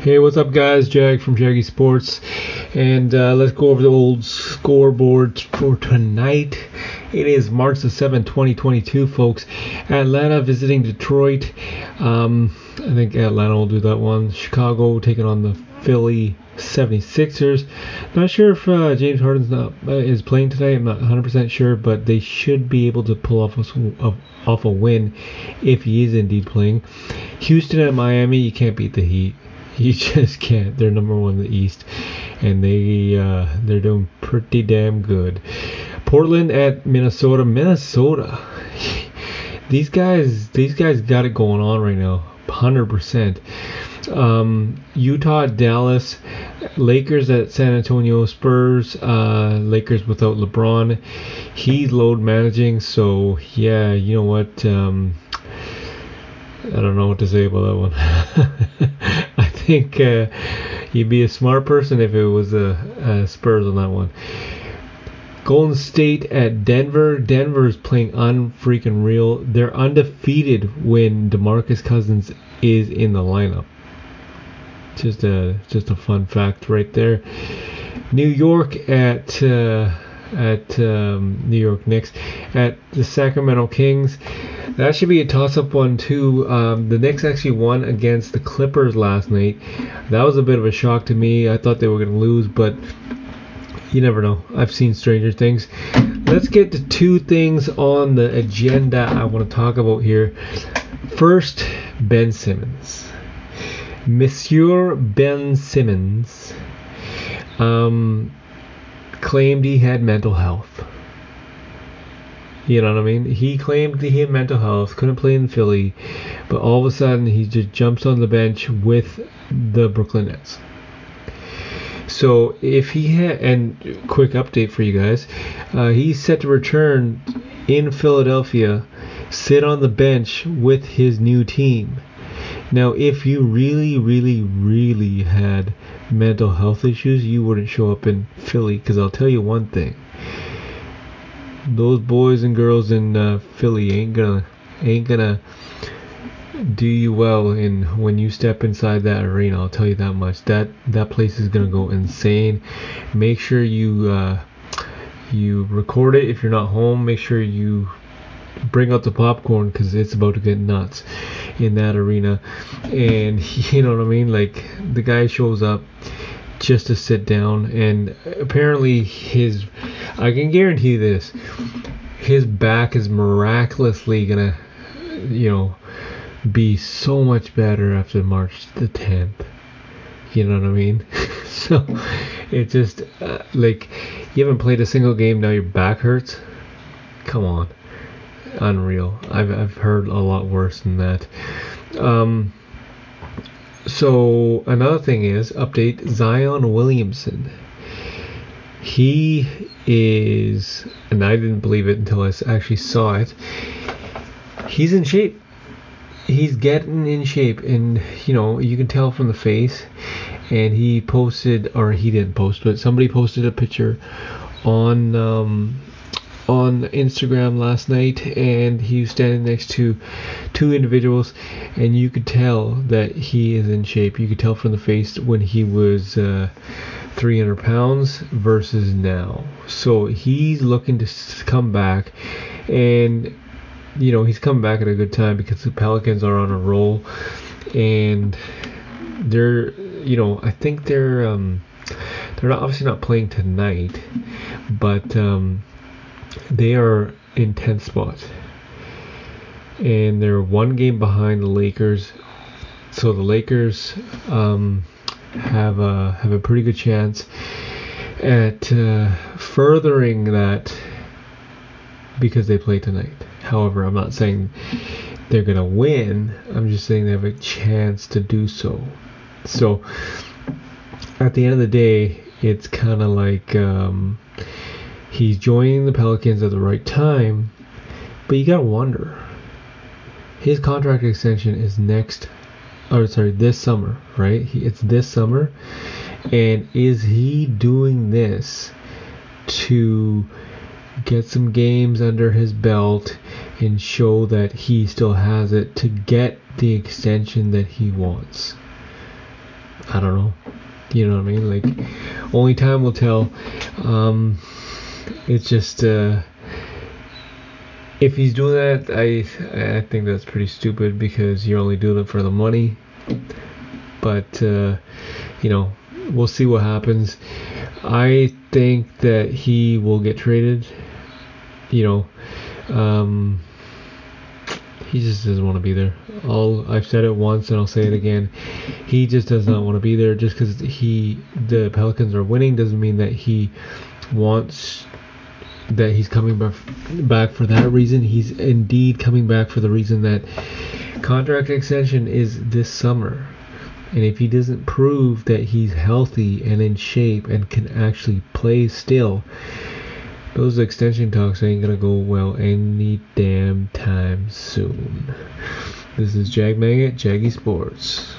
Hey, what's up, guys? Jag from Jaggy Sports, and uh, let's go over the old scoreboard for tonight. It is March the 7th, 2022, folks. Atlanta visiting Detroit. Um, I think Atlanta will do that one. Chicago taking on the Philly 76ers. Not sure if uh, James Harden's not uh, is playing tonight. I'm not 100% sure, but they should be able to pull off a, off a win if he is indeed playing. Houston at Miami, you can't beat the Heat. You just can't. They're number one in the East, and they uh, they're doing pretty damn good. Portland at Minnesota. Minnesota. these guys, these guys got it going on right now. Hundred percent. Um, Utah, Dallas, Lakers at San Antonio, Spurs, uh, Lakers without LeBron. He's load managing, so yeah, you know what? Um, I don't know what to say about that one. think uh, you'd be a smart person if it was a, a Spurs on that one. Golden State at Denver. Denver is playing unfreaking real. They're undefeated when DeMarcus Cousins is in the lineup. Just a just a fun fact right there. New York at uh, at um, New York Knicks at the Sacramento Kings. That should be a toss-up one too. Um, the Knicks actually won against the Clippers last night. That was a bit of a shock to me. I thought they were going to lose, but you never know. I've seen stranger things. Let's get to two things on the agenda I want to talk about here. First, Ben Simmons. Monsieur Ben Simmons um, claimed he had mental health. You know what I mean? He claimed he had mental health, couldn't play in Philly, but all of a sudden he just jumps on the bench with the Brooklyn Nets. So if he had, and quick update for you guys, uh, he's set to return in Philadelphia, sit on the bench with his new team. Now, if you really, really, really had mental health issues, you wouldn't show up in Philly. Because I'll tell you one thing: those boys and girls in uh, Philly ain't gonna ain't gonna do you well in when you step inside that arena. I'll tell you that much. That that place is gonna go insane. Make sure you uh, you record it if you're not home. Make sure you bring out the popcorn because it's about to get nuts in that arena. And you know what I mean? Like the guy shows up just to sit down, and apparently his I can guarantee this his back is miraculously gonna you know be so much better after March the 10th. You know what I mean? so it just uh, like you haven't played a single game now your back hurts. Come on, unreal. I've I've heard a lot worse than that. Um, so another thing is update Zion Williamson. He is, and I didn't believe it until I actually saw it. He's in shape he's getting in shape, and you know you can tell from the face. And he posted, or he didn't post, but somebody posted a picture on um, on Instagram last night, and he was standing next to two individuals, and you could tell that he is in shape. You could tell from the face when he was uh, 300 pounds versus now. So he's looking to come back, and you know he's coming back at a good time because the Pelicans are on a roll, and they're you know I think they're um, they're not, obviously not playing tonight, but um, they are in 10th spot, and they're one game behind the Lakers. So the Lakers um, have a have a pretty good chance at uh, furthering that because they play tonight. However, I'm not saying they're to win. I'm just saying they have a chance to do so. So, at the end of the day, it's kind of like um, he's joining the Pelicans at the right time, but you got to wonder. His contract extension is next, or sorry, this summer, right? He, it's this summer. And is he doing this to get some games under his belt and show that he still has it to get the extension that he wants. I don't know. You know what I mean? Like, only time will tell. Um, it's just uh, if he's doing that, I I think that's pretty stupid because you're only doing it for the money. But uh, you know, we'll see what happens. I think that he will get traded. You know, um, he just doesn't want to be there. All I've said it once and I'll say it again. He just does not want to be there. Just because he the Pelicans are winning doesn't mean that he wants that he's coming back for that reason. He's indeed coming back for the reason that contract extension is this summer. And if he doesn't prove that he's healthy and in shape and can actually play still, those extension talks ain't gonna go well any damn time soon. This is Jag Maggot, Jaggy Sports.